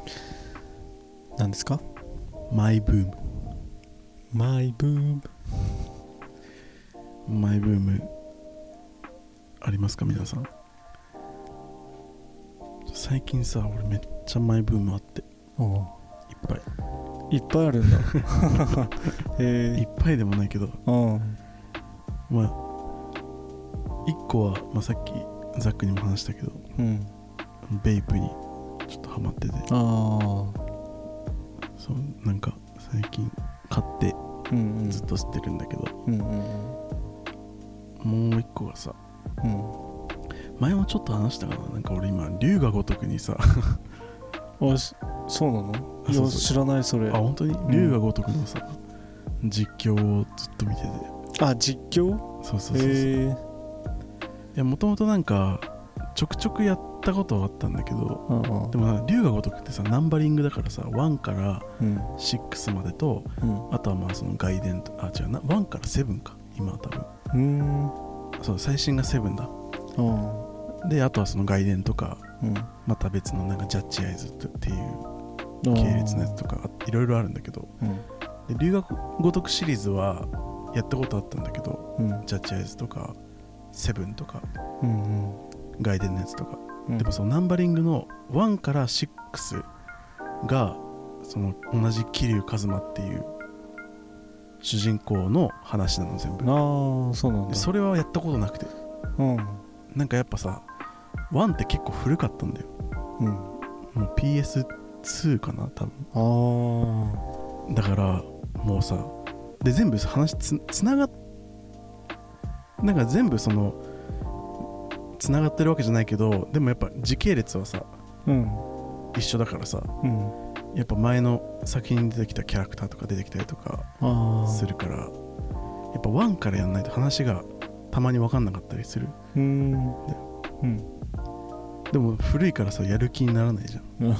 は何ですか？マイブームマイブームマイブームありますか皆さん？最近さ俺めっちゃマイブームあって。いっおぱい。いっぱいあるんだ。へ いえっぱいでもないけど。う。んまあ一個は、まあ、さっきザックにも話したけどうん。ベイプにハマってて。ああそうなんか最近買ってうんうん。ずっと吸ってるんだけど、うんうんもう一個がさうん。前もちょっと話したかな。なんか俺今龍が如くにさ あしそうなの？いや知らないそれ。あ本当に？ん。龍が如くのさ、実況をずっと見てて。あ実況？そうそうそうそう。いもともとなんかちょくちょくやったことはあったんだけどうんうん。でもさ龍が如くってさナンバリングだからさ1からうん。6までとうん。あとはまあその外伝とあ違うな1から7か今は多分。うそう最新が7だ。あであとはその外伝とかうん。また別のなんかジャッジアイズっていうあ系列のやつとかあいろいろあるんだけどうん。で龍が如くシリーズはやったことあったんだけどうん。ジャッジアイズとかセブンとか。うん外伝のやつとか、うん。でもそのナンバリングの1から6がその同じ桐生一馬っていう主人公の話なの全部。ああそうなんだ。でそれはやったことなくて。うん。なんかやっぱさ1って結構古かったんだよ。うん。もう PS2 かな多分。ああだからもうさで全部話つつながっなんか全部そのつながってるわけじゃないけどでもやっぱ時系列はさうん。一緒だからさうん。やっぱ前の作品に出てきたキャラクターとか出てきたりとかするからやっぱ1からやんないと話がたまに分かんなかったりする。うーんうん。でも古いからさやる気にならないじゃん。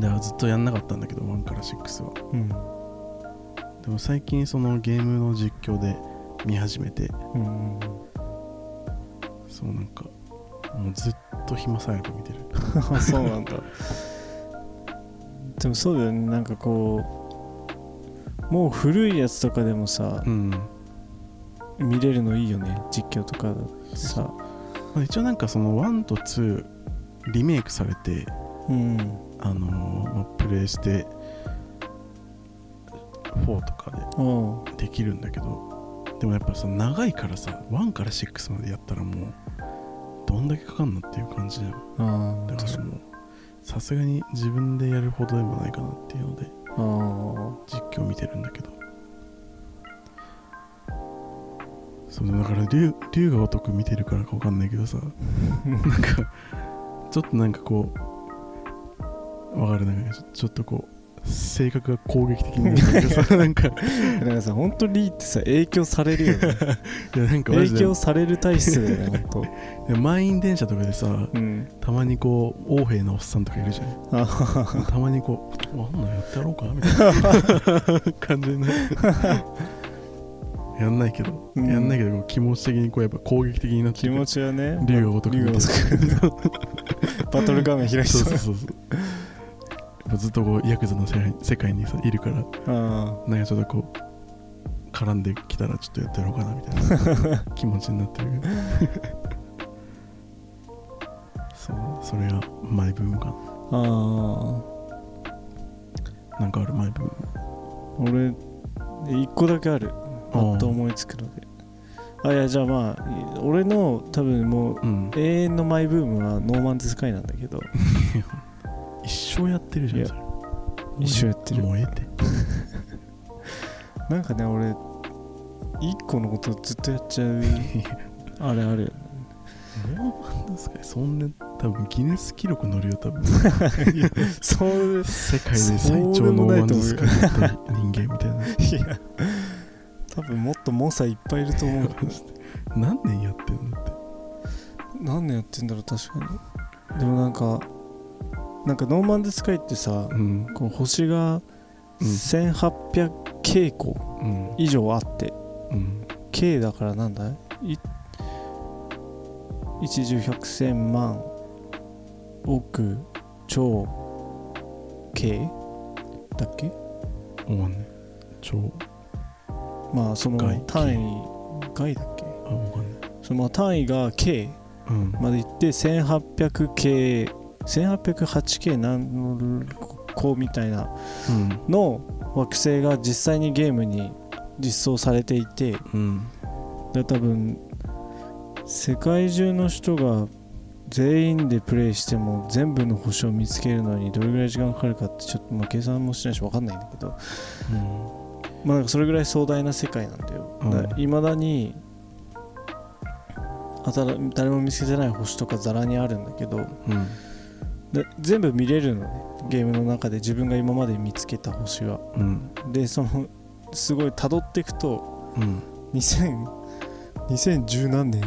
だからずっとやんなかったんだけど1から6は。うん。でも最近そのゲームの実況で見始めてうんそうなんかもうずっと暇さえ見てる。あ そうなんだ。でもそうだよね。なんかこうもう古いやつとかでもさうん見れるのいいよね。実況とかさ。まあ一応なんかその1と2リメイクされてうん。あのプレイして4とかあでできるんだけどでもやっぱさ長いからさ1から6までやったらもうどんだけかかんのっていう感じじゃんだからもうさすがに自分でやるほどでもないかなっていうのであ実況見てるんだけど。そうだから龍龍が如く見てるからかわかんないけどさ なんかちょっとなんかこうわかるなんかちょっとこう性格が攻撃的になんかあなんかさ本当リーってさ影響されるよね。いやなんか影響される体質だよね本いや満員電車とかでさ当うん。たまにこう横柄なおっさんとかいるじゃん。たまにこう「あんなんやってやろうか?」みたいな。感じになるやんないけど、うん。やんないけど気持ち的にこうやっぱ攻撃的になって気持ちはね竜が如くバトル画面開いてそうたそうそうそうずっとこうヤクザの世界にさいるからあなんかちょっとこう絡んできたらちょっとやってやろうかなみたいな 気持ちになってるそうそれがマイブームかああななんかあるマイブーム。俺一個だけある。パッと思いつくので。あいやじゃあまあ俺の多分もううん。永遠のマイブームは No Man's Sky なんだけど 一生やってるじゃんそれ。一生やってる。もうえて。なんかね俺一個のことずっとやっちゃう。あれあるよね。 No Man's Sky そんな多分ギネス記録乗るよ多分。そう世界で最長 No Man's Sky だった人間みたいな。いや。多分もっと猛者いっぱいいると思う何年やってんのって。何年やってんだろう確かに。でもなんかなんか No Man's Sky ってさうん。こう星がうん。1800 K 個うん。以上あってうん。K だからなんだい？一十百千万億超 K だっけ？思わんね超まあその外。単位外だっけ？あわかんない。そのまあ単位が K うん。までいって 1800K 1808K 何個みたいなうん。の惑星が実際にゲームに実装されていてうん。で多分世界中の人が全員でプレイしても全部の星を見つけるのにどれぐらい時間かかるかってちょっとまあ計算もしないし分かんないんだけどまあなんかそれぐらい壮大な世界なんだよ。うん。いま、未だにあたら誰も見つけてない星とかざらにあるんだけどうん。で全部見れるのね。ゲームの中で自分が今まで見つけた星は。うん。でそのすごい辿っていくとうん。2000 2010何年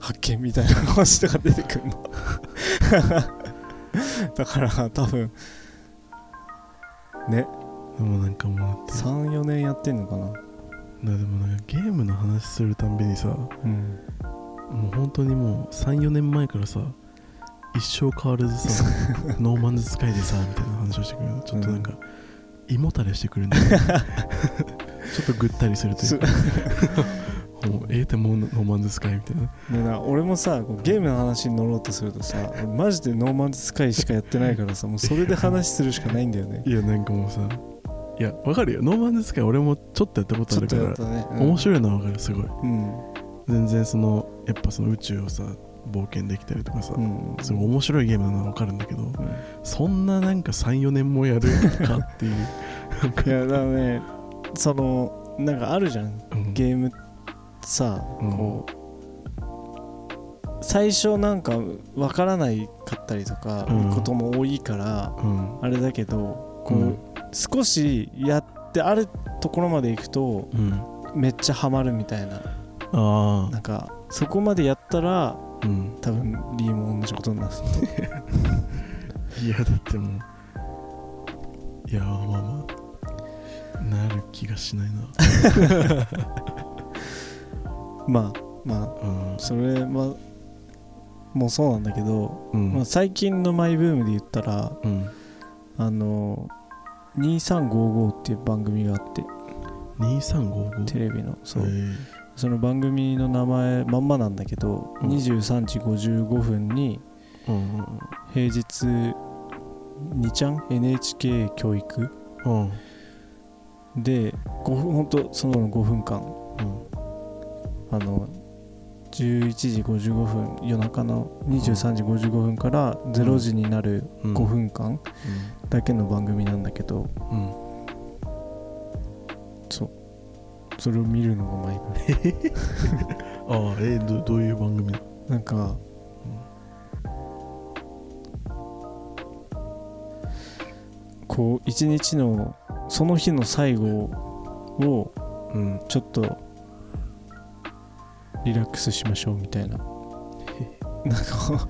発見みたいな話とか出てくるの。だから多分ね。でもなんかもうだって。34年やってんのかな。だでもなんかゲームの話するたんびにさもうん。う本当にもう34年前からさ一生変わらずさ ノーマンズスカイでさみたいな話をしてくるちょっとなんか、胃もたれしてくるんだよね。ちょっとぐったりするというか。もうええってもう No Man's Sky みたいな。でな俺もさゲームの話に乗ろうとするとさ俺マジで No Man's Sky しかやってないからさもうそれで話するしかないんだよね。いやなんかもうさいやわかるよ。 No Man's Sky 俺もちょっとやったことあるからね、うん。面白いのはわかるすごい。うん。全然そのやっぱその宇宙をさ冒険できたりとかさ、うん。すごい面白いゲームなのはわかるんだけどうん。そんななんか34年もやるかっていう。いやだからねそのなんかあるじゃん。うん。ゲームさ、うん。こう最初なんかわからないかったりとか、うん。ことも多いからうん。あれだけどこう、うん。少しやってあるところまで行くとうん。めっちゃハマるみたいな。あなんかそこまでやったらあうん。多分リーも同じことになるいやだってもういやまあまあなる気がしないな。まあまうんあそれはもうそうなんだけど、うん。まあ、最近のマイブームで言ったらうん。あの2355っていう番組があって。2355テレビのそうその番組の名前まんまなんだけど、うん。23時55分にうん平日2ちゃん？NHK 教育？うん。うんで5分ほんとその5分間。うん。あの11時55分夜中の23時55分から0時になるうん。5分間だけの番組なんだけど、うん。そうそれを見るのがマイブー ああえどどういう番組？だなんか、こう一日のその日の最後をうん。ちょっとリラックスしましょうみたいな。なんか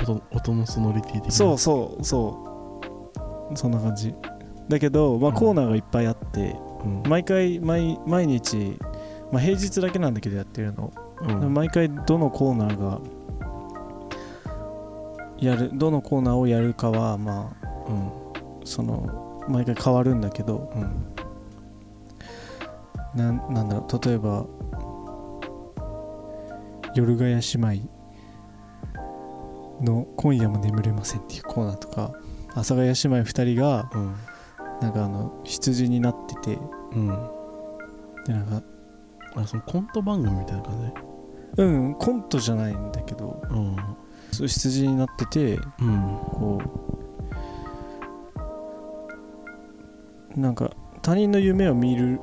音音のソノリティ的な？そうそうそう。そんな感じ。だけど、まあ、うんコーナーがいっぱいあって、うん毎回毎毎日、まあ、平日だけなんだけどやってるの、うん。毎回どのコーナーがやるどのコーナーをやるかはまあうん。その毎回変わるんだけど。うん。なんなんだろう。例えば夜ヶ谷姉妹の「今夜も眠れません」っていうコーナーとか阿佐ヶ谷姉妹2人がうんなんかあの羊になってて。うん。でなんかあそのコント番組みたいな感じ？うんコントじゃないんだけど。うんそう羊になっててうん。こうなんか他人の夢を見る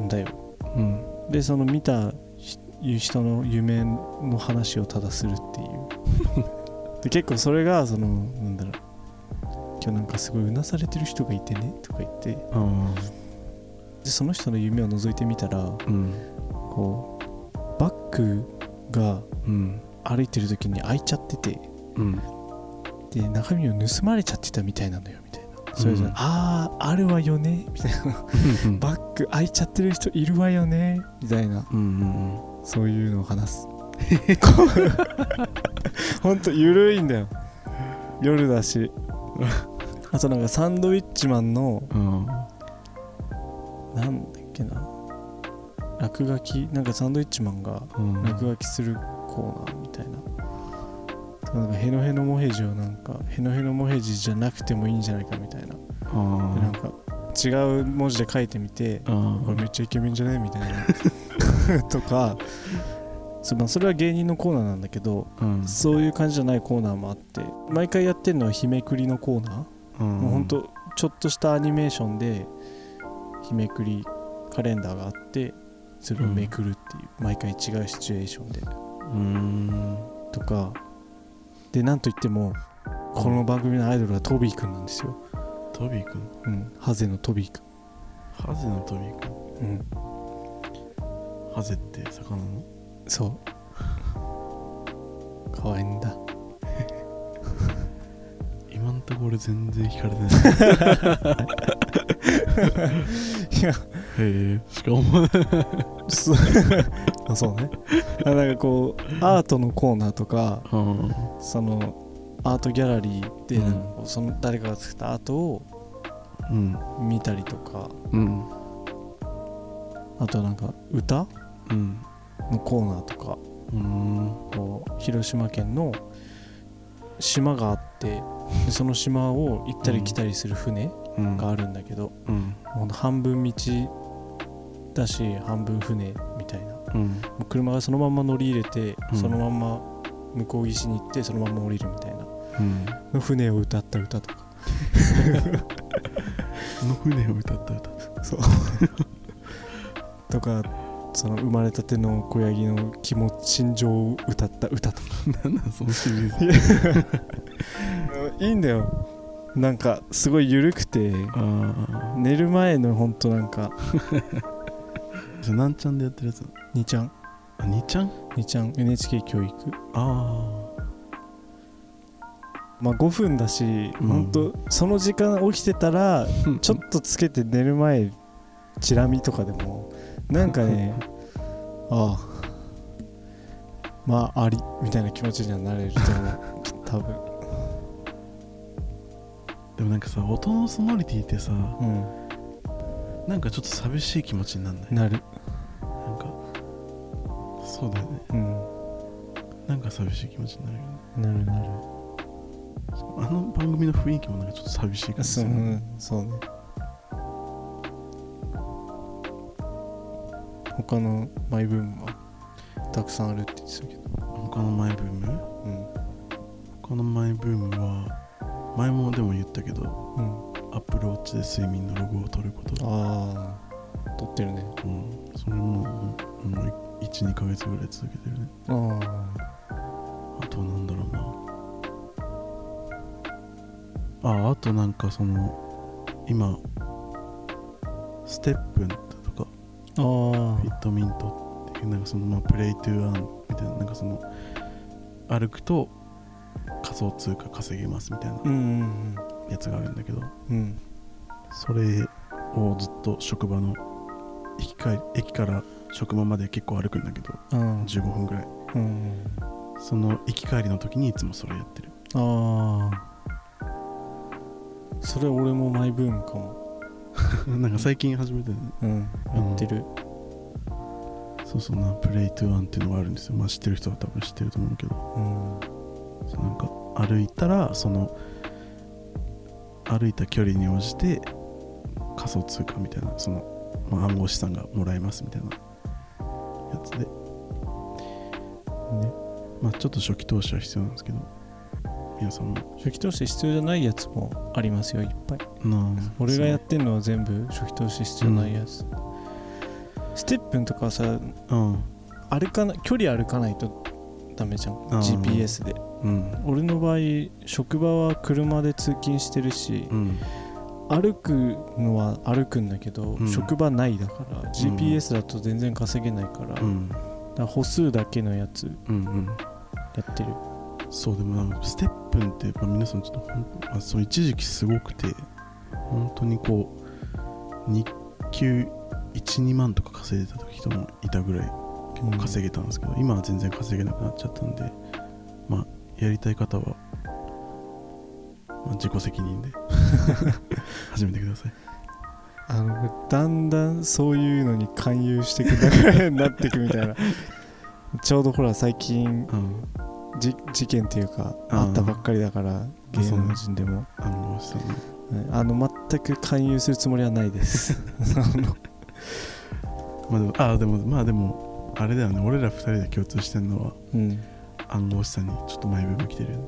んだよ。うん。でその見たひ人の夢の話をただするっていう。で結構それがそのなんだろう今日なんかすごいうなされてる人がいてねとか言って。あでその人の夢を覗いてみたらあうんこうバッグがうん歩いてる時に開いちゃっててうんで中身を盗まれちゃってたみたいなのよみたいな。それじゃ、うん。あああるわよねみたいな。バッグ開いちゃってる人いるわよねみたいな。うんうんそういうのを話す。ほんとゆるいんだよ。夜だしあとなんかサンドウィッチマンのうん。なんだっけな。落書き？なんかサンドウィッチマンがうん。落書きするコーナーみたいな。なんかヘノヘノモヘジをなんかヘノヘノモヘジじゃなくてもいいんじゃないかみたいな。であなんか違う文字で書いてみてあこれめっちゃイケメンじゃねみたいな。とかそ,、まあ、それは芸人のコーナーなんだけどうん。そういう感じじゃないコーナーもあって毎回やってるのは日めくりのコーナー、うんもうほんとちょっとしたアニメーションで日めくりカレンダーがあってそれをめくるっていう、毎回違うシチュエーションで。うん。とか。でなんといってもこの番組のアイドルはトビーくんなんですよ、トビーくん？うん、ハゼのトビーくハゼのトビーくんん、うん、ハゼって魚の？そう。かわいいんだ今んところ俺全然惹かれてない。いや。へえ。しか思わないそうあそうね。あなんかこうアートのコーナーとかうん。そのアートギャラリーでうん。その誰かが作ったアートをうん。見たりとか。うん。あとなんか歌うん。のコーナーとか。うん。こう広島県の島があってでその島を行ったり来たりする船うん。があるんだけど、うん。ほんと半分道だし半分船みたいな。もうん。う車がそのまんま乗り入れて、うん。そのまんま向こう岸に行ってそのまんま降りるみたいな。うん。の船を歌った歌とか。その船を歌った歌。そう。とかその生まれたての子ヤギの気持ち心情を歌った歌とか。なんなんそのシリーズ いいんだよ。なんかすごい緩くて。あ寝る前のほんとなんか。あじゃあなんちゃんでやってるやつ2ちゃん。あにちゃん？2ちゃん。NHK 教育。あまあ5分だし、うん。ほんとその時間起きてたらあちょっとつけて寝る前チラ見とかでもなんかね ああまあありみたいな気持ちにはなれると思う。多分でもなんかさ音のソノリティってさうん。なんかちょっと寂しい気持ちになんない？なる。なんかそうだよね。うん。なんか寂しい気持ちになるよね。なるなる。あの番組の雰囲気もなんかちょっと寂しい感じすそう,、るねうん、そうね。他のマイブームはたくさんあるって言ってたけど。他のマイブーム？うん。他のマイブームは前もでも言ったけどうん。アップルウォッチで睡眠のログを取ること。ああ撮ってるね。うん。それももうもう12ヶ月ぐらい続けてるね。ああとはなんだろうな。ああとなんかその今ステップンとかああフィットミントっていうなんかそのまあプレイトゥーアンみたいななんかその歩くと仮想通貨稼げますみたいなやつがあるんだけどうん。うんそれをずっと職場の駅か駅から職場まで結構歩くんだけどうん。15分ぐらい。うんその行き帰りの時にいつもそれやってる。ああそれ俺もマイブームかも。なんか最近始めたよねうん。やってる。そうそうなプレイトゥーアンっていうのがあるんですよ。まあ知ってる人は多分知ってると思うけど。うん。そうなんか歩いたらその歩いた距離に応じて仮想通貨みたいなその、まあ、暗号資産がもらえますみたいなやつで。ねまあちょっと初期投資は必要なんですけど皆さんも。初期投資必要じゃないやつもありますよいっぱい。俺がやってんのは全部初期投資必要ないやつ、ステップンとかさうん。歩かな距離歩かないとダメじゃん。GPS でうん。俺の場合職場は車で通勤してるしうん。歩くのは歩くんだけど、うん。職場ないだから GPS だと全然稼げないから,、から歩数だけのやつうんうん。やってる。そうでもなんかステップンって、まあ、皆さんちょっとほん、まあ、その一時期すごくて本当にこう日給12万とか稼いでた人もいたぐらい結構稼げたんですけど、今は全然稼げなくなっちゃったんでまあやりたい方は、まあ、自己責任で 始めてください。あのだんだんそういうのに勧誘してく流れになってくみたいな。ちょうどほら最近うん。じ事件っていうかあったばっかりだから芸能人でも。あのあの全く勧誘するつもりはないです。まあでもあでもまあでもあれだよね。俺ら二人で共通してんのはうん暗号資産にちょっとマイブーム来てる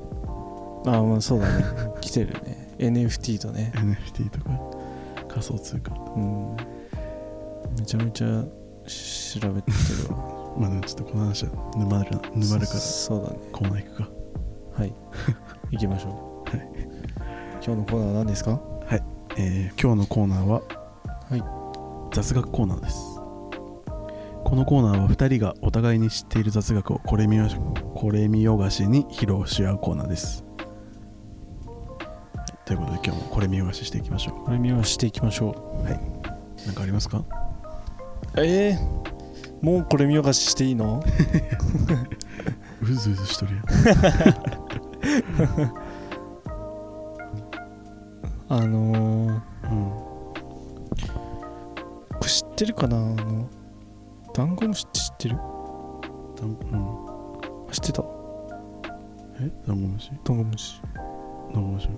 ああまあそうだね。来てるね。NFT とね。NFT とか仮想通貨。うん。めちゃめちゃ調べてるわ。まあでもちょっとこの話は沼るな沼るから。そうだね。コーナー行くか。はい。行きましょう、はい。今日のコーナーは何ですか？えー今日のコーナーは、はい。雑学コーナーです。このコーナーは2人がお互いに知っている雑学をこれ見よこれ見よがしに披露し合うコーナーです、はいということで今日もこれ見よがししていきましょこれ見はしていきましょう。何かありますか？うえー、もうこれ見よがししていいの？うずうずしとるや あのー、んうん。これ知ってるかな？あのダンゴムシって知ってる？だんうん知ってた？え？ダンゴムシダンゴムシ。ダンゴムシ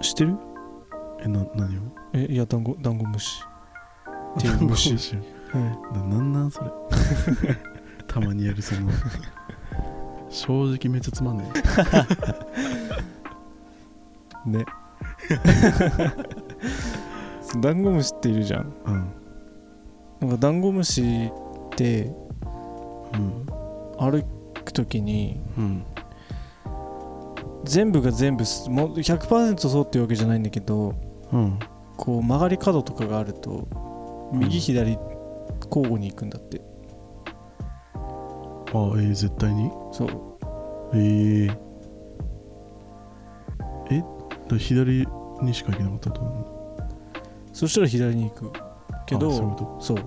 知ってる？えな何を？えいやダンゴダンゴムシ。っていう虫。ダンゴムシ。うんななんなん？それ。たまにやるその。正直めっちゃつまんね ね。ダンゴムシっているじゃん。えうん。なんかダンゴムシってうん。歩く時にうん。全部が全部すもう100%そうっていうわけじゃないんだけどうん。こう曲がり角とかがあると右左交互に行くんだって。あえー、絶対に？そう。えー、え？だ左にしか行けなかったと思そしたら左に行く。けどあそう。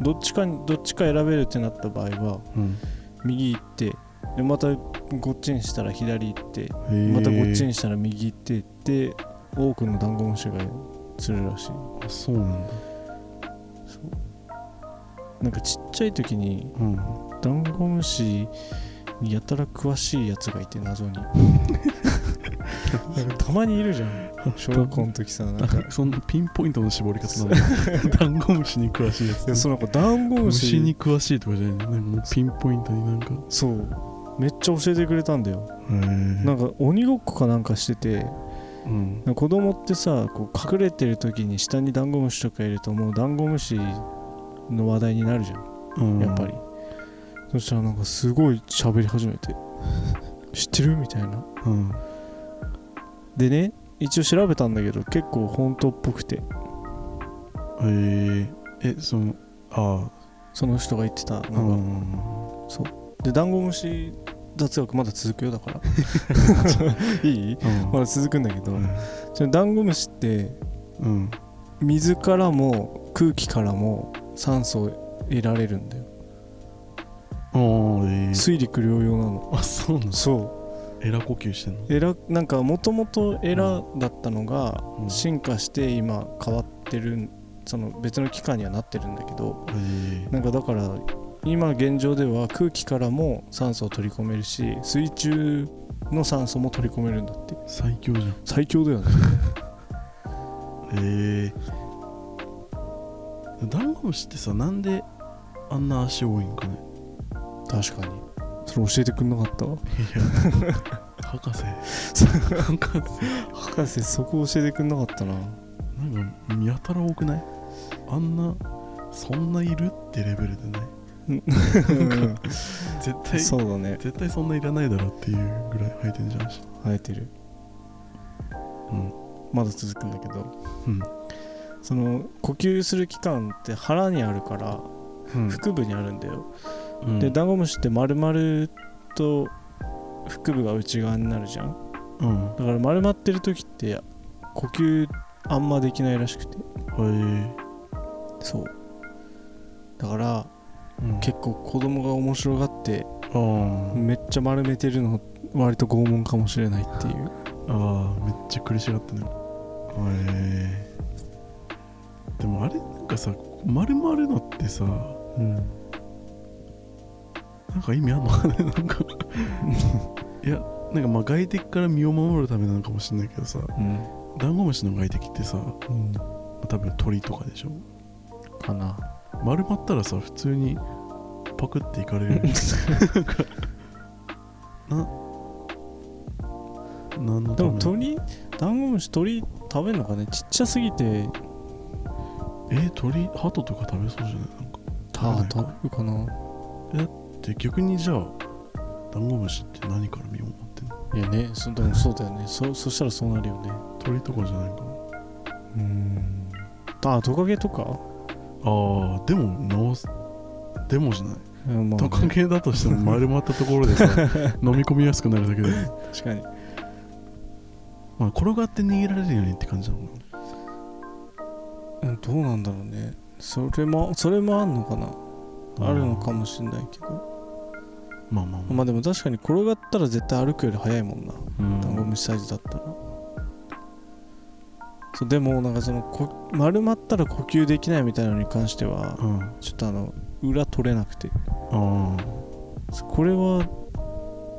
どっちかにどっちか選べるってなった場合はうん右行ってでまたごっちにしたら左行ってえー、またごっちにしたら右行ってで多くのダンゴムシが釣るらしい。あそうなんだ。そう。なんかちっちゃい時にうん。ダンゴムシにやたら詳しいやつがいて謎に たまにいるじゃん。小学校の時さなんか。いそんなピンポイントの絞り方なんだ。ダンゴムシに詳しいやつ。やそうなんかダンゴムシ虫に詳しいとかじゃないなピンポイントになんか。そう。めっちゃ教えてくれたんだよ。なんか鬼ごっこかなんかしててうん。なんか子供ってさこう隠れてる時に下にダンゴムシとかいるともうダンゴムシの話題になるじゃん。うん。やっぱり、そしたらなんかすごい喋り始めて。知ってる？みたいな。うんでね一応調べたんだけど結構本当っぽくて。えー、えそのあその人が言ってたあうのが、んでダンゴムシ雑学まだ続くよだから。いい？まだ続くんだけど、うん。そのダンゴムシってうん。水からも空気からも酸素を得られるんだよ。あーえー、水陸両用なの。あそうなんだそエラ呼吸してんの？うエラなんかもともとエラだったのがうん。進化して今変わってるその別の機関にはなってるんだけどえ。なんかだから今現状では空気からも酸素を取り込めるし水中の酸素も取り込めるんだって。ー、最強じゃん。最強だよね。え。ー、ダンゴムシってさなんであんな足多いんかね？確かにそれ教えてくんなかったいや 博士。博博士そこ教えてくんなかったな。士なんかやたら多くない？あんなそんないるってレベルでない？絶対そうだね。絶対そんないらないだろうっていうぐらい生えてんじゃん。し生えてる。うん。まだ続くんだけど。うん。その呼吸する器官って腹にあるからうん。腹部にあるんだよ、うん。でダンゴムシって丸々と腹部が内側になるじゃん。うん。だから丸まってる時って呼吸あんまできないらしくて。はそう。だからい、うん、結構子供が面白がってあーめっちゃ丸めてるの割と拷問かもしれないっていう。あーめっちゃ苦しがってね。へえ。でもあれなんかさ丸まるのってさうんなんか意味あんのかねなんか。いやなんかまあ外敵から身を守るためなのかもしれないけどさうん、ダンゴムシの外敵ってさうん、多分鳥とかでしょ？かな。丸まったらさ普通にパクっていかれる。な何のでもために？鳥ダンゴムシ鳥食べるのかね？ちっちゃすぎて。え鳥ハトとか食べそうじゃない？なんか。食べるかな？で逆にじゃあダンゴムシって何から身を守ってんの？いやねそでもそうだよね。そそしたらそうなるよね。鳥とかじゃないかなうん。あトカゲとか？あーでも直すでもじゃない。うんまあトカゲだとしても丸まったところでさ 飲み込みやすくなるだけで。確かに。まあ転がって逃げられるようにって感じなのかうんどうなんだろうね。それもそれもあんのかな？なあるのかもしんないけどまあまあまあ、まあでも確かに転がったら絶対歩くより速いもんな。うん。ダンゴムシサイズだったら。そうでもなんかそのこ丸まったら呼吸できないみたいなのに関してはうん。ちょっとあの裏取れなくて。あこれは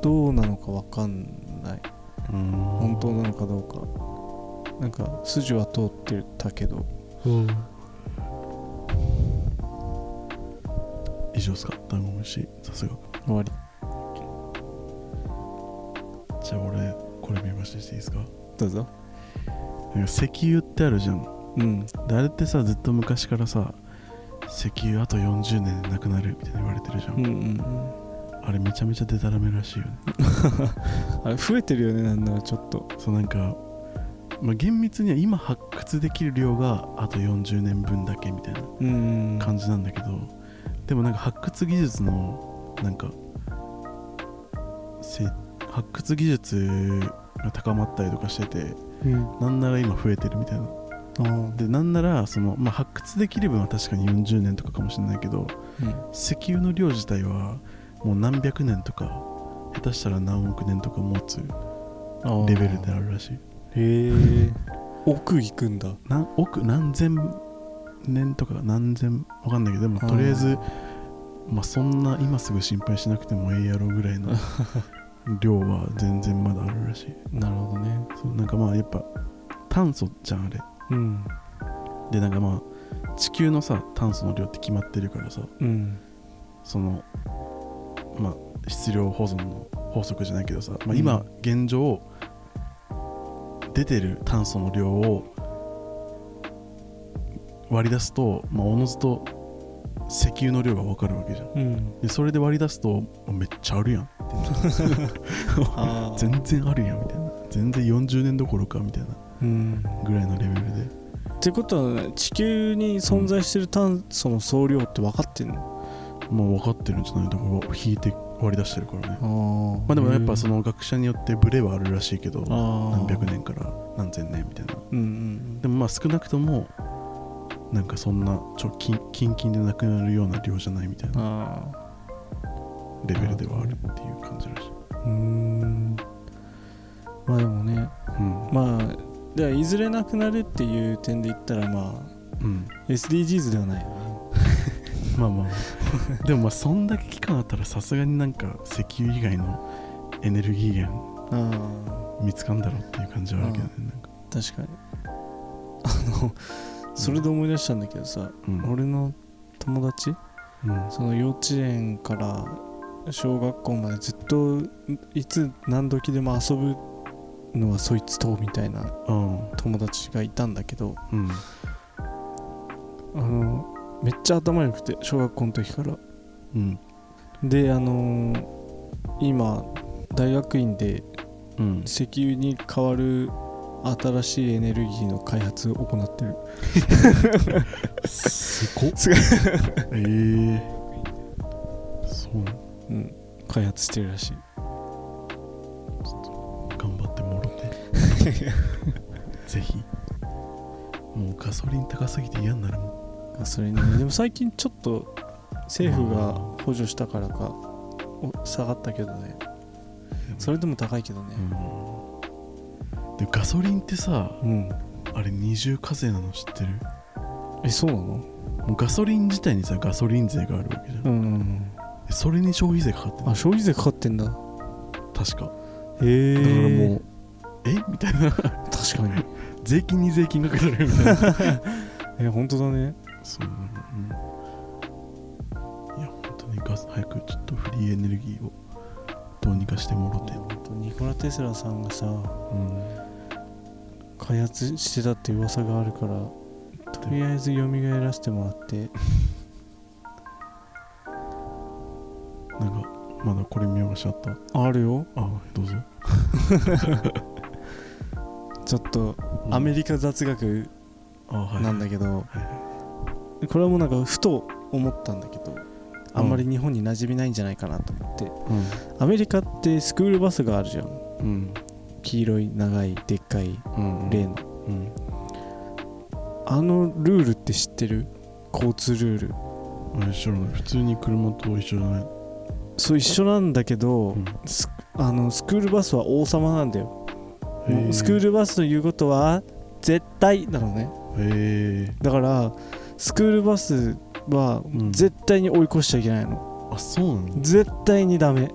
どうなのかわかんない。あうん。本当なのかどうか。なんか筋は通ってたけど。うん。以上ですか？ダンゴムシさすが終わり。じゃあ俺これ見ましてしていいですか？どうぞ。なんか石油ってあるじゃん。うん。であれってさずっと昔からさ石油あと40年でなくなるみたいな言われてるじゃん、うんうんうん。あれめちゃめちゃデタラメらしいよね。あれ増えてるよねなんならちょっと。そうなんか、まあ、厳密には今発掘できる量があと40年分だけみたいなうん。感じなんだけど、でもなんか発掘技術のなんかせ発掘技術が高まったりとかしててうん。なんなら今増えてるみたいな。でなんならその、まあ、発掘できる分は確かに40年とかかもしれないけどうん。石油の量自体はもう何百年とか下手したら何億年とか持つレベルであるらしい。へえ 奥行くんだ。何億何千年とか何千わかんないけどでもとりあえずまあそんな今すぐ心配しなくてもええやろぐらいの 量は全然まだあるらしい。なるほどね。そうなんかまあやっぱ炭素じゃんあれ。うん。でなんかまあ地球のさ炭素の量って決まってるからさ。うん。そのまあ質量保存の法則じゃないけどさ、まあ、うん。今現状出てる炭素の量を割り出すと、まあ、おのずと石油の量が分かるわけじゃん。うん。でそれで割り出すとめっちゃあるやん。全然あるやんみたいな。全然40年どころかみたいな。うん。ぐらいのレベルで。ってことは地球に存在してる炭素の総量って分かってんの？まあ分かってるんじゃないだから引いて割り出してるからね。まあでもやっぱそのの学者によってブレはあるらしいけど何何百年から何千年みたいな。うんうん。でもまあ少なくともなんかそんなちょキンキンキンでなくなるような量じゃないみたいなあレベルではあるっていう感じらしい。あうーん。まあでもね。うん。まあではいずれなくなるっていう点で言ったらまあうん、SDGs ではないよね。まあまあでもまあそんだけ期間あったらさすがになんか石油以外のエネルギー源あ見つかんだろうっていう感じはあるけどねなんか。あ確かに。あのそれで思い出したんだけどさ、うん。俺の友達うん。その幼稚園から小学校までずっといつ何時でも遊ぶのはそいつとみたいなうん。友達がいたんだけどうん。あのめっちゃ頭良くて小学校の時から。うん。であのー今大学院でうん。石油に代わる新しいエネルギーの開発を行ってる。すごっ。ええそう。なのうん。開発してるらしい。頑張ってもろて。ぜひ。もうガソリン高すぎて嫌になるもん。あそれにでも最近ちょっと政府が補助したからかお下がったけどね。それでも高いけどね。うんでもガソリンってさうん、あれ二重課税なの知ってる？えそうなの？もうガソリン自体にさガソリン税があるわけじゃん、うんうんうん。でそれに消費税かかってるあ消費税かかってんだ。確か。へえだからもうえ？みたいな。確かに。税金に税金かけられるみたいな。え本当だね。そう、うん、いや本当にガス早くちょっとフリーエネルギーをどうにかしてもろて。本当ニコラ・テスラさんがさうん開発してたって噂があるからとりあえず蘇らせてもらって なんかまだこれ見逃しあった。あるよ。あどうぞ、ちょっとアメリカ雑学なんだけど、これはもうなんかふと思ったんだけどあんまり日本に馴染みないんじゃないかなと思って。アメリカってスクールバスがあるじゃんうん。うん黄色い長いでっかいうん例のうん。あのルールって知ってる？交通ルール。あれ知らない。普通に車と一緒じゃないそう一緒なんだけど、うん。スあのスクールバスは王様なんだよ。スクールバスの言うことは絶対なのね。だからスクールバスはうん。絶対に追い越しちゃいけないの、あそうなの？絶対にダメ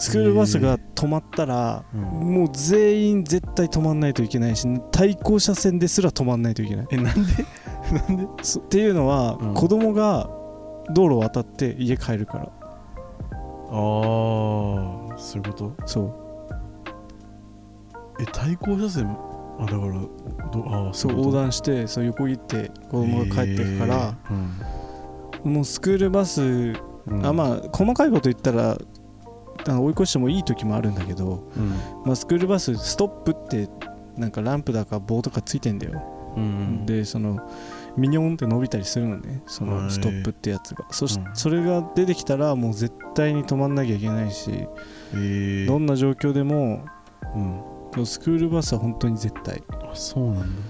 スクールバスが止まったら、うん。もう全員絶対止まんないといけないし対向車線ですら止まんないといけない。えなんで？なんで？そっていうのは、うん。子供が道路を渡って家帰るから。ああそういうこと？そう。え対向車線？あだからどああそう横断してそう横切って子供が帰ってくから、へー。もうスクールバス、うんうん。あまあ細かいこと言ったらあの追い越してもいい時もあるんだけど、うん。まあ、スクールバスストップってなんかランプだか棒とかついてんだよ、うんでそのミニョンって伸びたりするのね。そはい。のストップってやつが。そし、うん。それが出てきたらもう絶対に止まんなきゃいけないし、え。どんな状況でもうん。スクールバスは本当に絶対。あそうなんだ。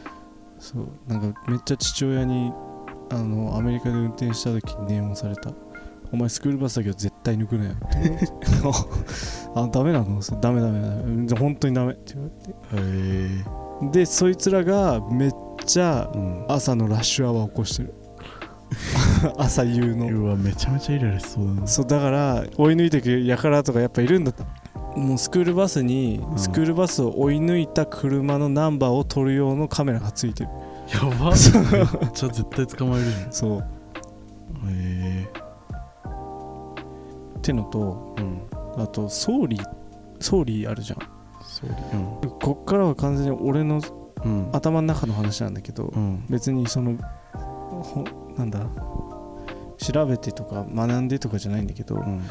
そう。なんかめっちゃ父親にあのアメリカで運転した時に電話された。お前スクールバスだけど絶対抜くなよって。言われてあダメなの？ダメダメダメ。うん本当にダメって言われて。でそいつらがめっちゃうん。朝のラッシュアワー起こしてる。朝夕の。うわめちゃめちゃイライラしそうだなそうだから追い抜いていく輩とかやっぱいるんだもうスクールバスにうん。スクールバスを追い抜いた車のナンバーを撮る用のカメラがついてる。やばめっちゃ絶対捕まえるじゃん。そう。へってのとえうん。あと総理総理あるじゃん。そうこっからは完全に俺のうん。うん頭の中の話なんだけどうん。別にそのほなんだ調べてとか学んでとかじゃないんだけどうん。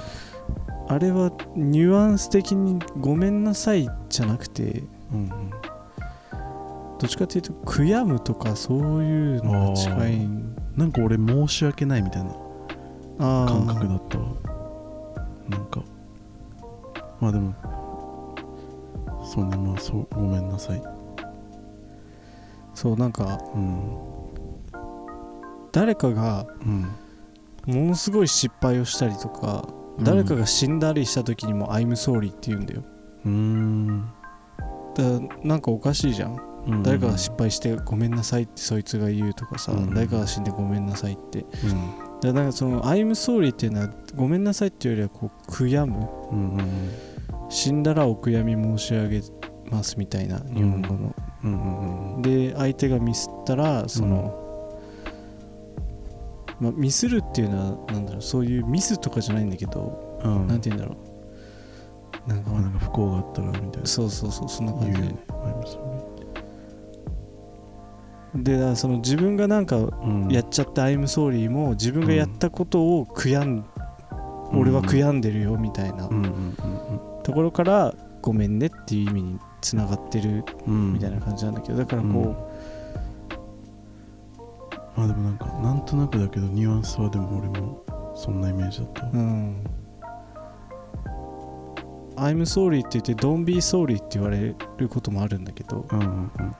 あれはニュアンス的に「ごめんなさい」じゃなくてうんどっちかっていうと悔やむとかそういうのが近い。なんか俺申し訳ないみたいな感覚だったわなんかまあでもそうねまあそうごめんなさい。そうなんかうん。誰かがうん。ものすごい失敗をしたりとかうん。誰かが死んだりした時にも「I'm sorry」って言うんだよ。うーん。だからなんかおかしいじゃん。うん。誰かが失敗してごめんなさいってそいつが言うとかさ、うん。誰かが死んでごめんなさいって。うんだからなんかその「I'm sorry」っていうのはごめんなさいっていうよりはこう悔やむ。うんうん死んだらお悔やみ申し上げますみたいな日本語の、うんうんうんで相手がミスったらその、まあ、ミスるっていうのはなんだろう。そういうミスとかじゃないんだけど、うん。なんて言うんだろう。なんか、まあなんか不幸があったらみたいな。そうそうそうそんな感じで、ねでその自分がなんかうん。やっちゃった「I'm sorry」も自分がやったことを悔やん、俺は悔やんでるよみたいな。うんうんところから「ごめんね」っていう意味につながってるうん。うんみたいな感じなんだけどだからこうん。まあでもなんかなんとなくだけどニュアンスはでも俺もそんなイメージだった。う、うん「I'm sorry」って言って「Don't be sorry」って言われることもあるんだけど。うん、うんうん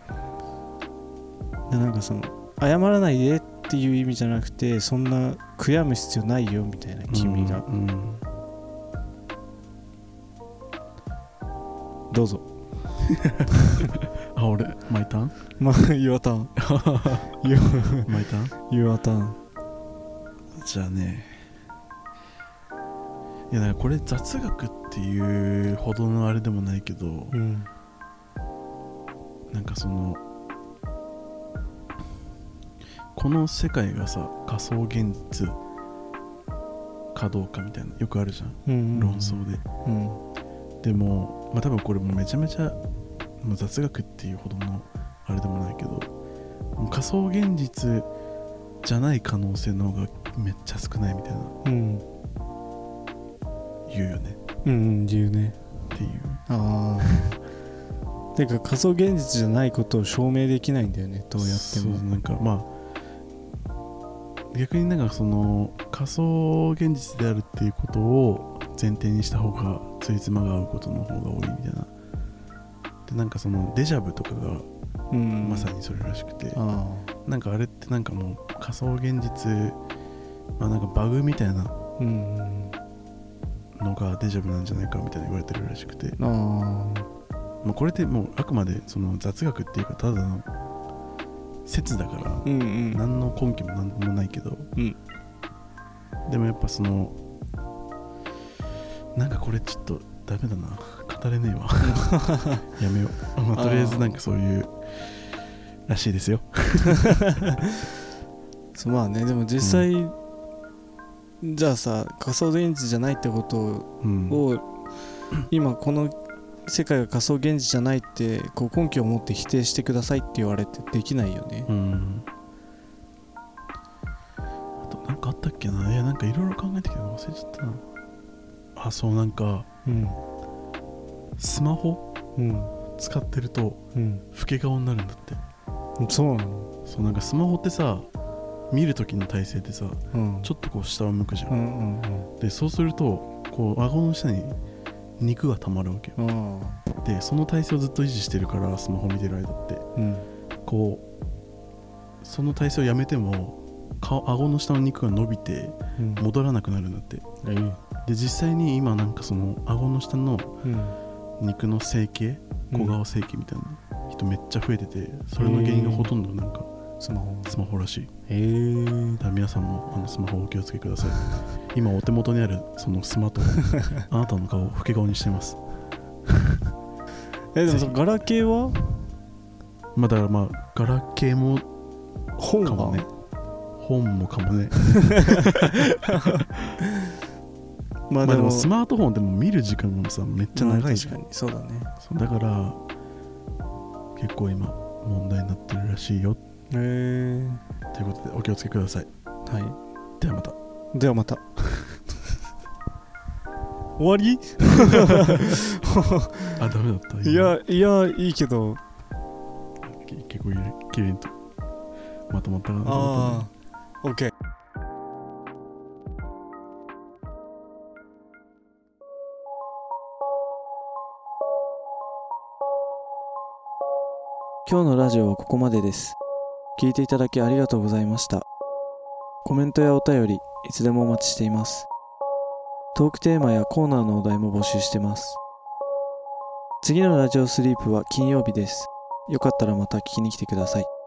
でなんかその謝らないでっていう意味じゃなくてそんな悔やむ必要ないよみたいな君が、うん。うんどうぞ。あ俺マイターン？まあ Your turn Your, マイターン？your turn じゃあね。いやこれ雑学っていうほどのあれでもないけどうん。なんかそのこの世界がさ仮想現実かどうかみたいなよくあるじゃん。うん論争で、うん。でもまあ多分これもうめちゃめちゃもう雑学っていうほどのあれでもないけど仮想現実じゃない可能性の方がめっちゃ少ないみたいな。うん。言うよね。うんうん言うね。っていう。ああて か仮想現実じゃないことを証明できないんだよねどうやっても。そうなんかまあ逆になんかその仮想現実であるっていうことを前提にした方がついつまが合うことの方が多いみたいな。でなんかそのデジャブとかがうん。まさにそれらしくて、あなんかあれってなんかもう仮想現実まあなんかバグみたいなのがデジャブなんじゃないかみたいな言われてるらしくて、まあ、これってもうあくまでその雑学っていうかただの説だからうんうん。何の根拠も何もないけど、うん。でもやっぱそのなんかこれちょっとダメだな。語れねえわ。やめよう、まあ、とりあえずなんかそういうらしいですよ。そうまあねでも実際、じゃあさ仮想現実じゃないってことをうん。を今この世界が仮想現実じゃないってこう根拠を持って否定してくださいって言われてできないよね。うん。あとなんかあったっけな？いやなんかいろいろ考えてきたけど忘れちゃったな。あそうなんかうん。スマホうん。使ってるとうん。老け顔になるんだって。そうなの？そうなんかスマホってさ見る時の体勢ってさうん。ちょっとこう下を向くじゃん、うんうん。でそうするとこう顎の下に肉が溜まるわけよ。でその体勢をずっと維持してるからスマホ見てる間って。あうん。こうその体勢をやめても顔顎の下の肉が伸びてうん。戻らなくなるんだって。えいで実際に今なんかその顎の下のうん。肉の整形小顔整形みたいな人めっちゃ増えててそれの原因がほとんどなんかスマホ。スマホらしい。へえ。だから皆さんもあのスマホをお気をつけください今お手元にあるそのスマートフォン あなたの顔を老け顔にしてます。えでもそのガラケーは？まあだからまあガラケーも本はかもね本もかもね。まあでまあでももスマートフォンでも見る時間もさめっちゃ長いじゃん。まあ確かにそうだね。だから結構今問題になってるらしいよ。へえということでお気をつけください。はではまた。いではまた。終わり？あダメだった。いやいやいいけど。け結構きれいと。まとまったかな。ああ OK 今日のラジオはここまでです。聞いていただきありがとうございました。コメントやお便りいつでもお待ちしています。トークテーマやコーナーのお題も募集してます。次のラジオスリープは金曜日です。よかったらまた聞きに来てください。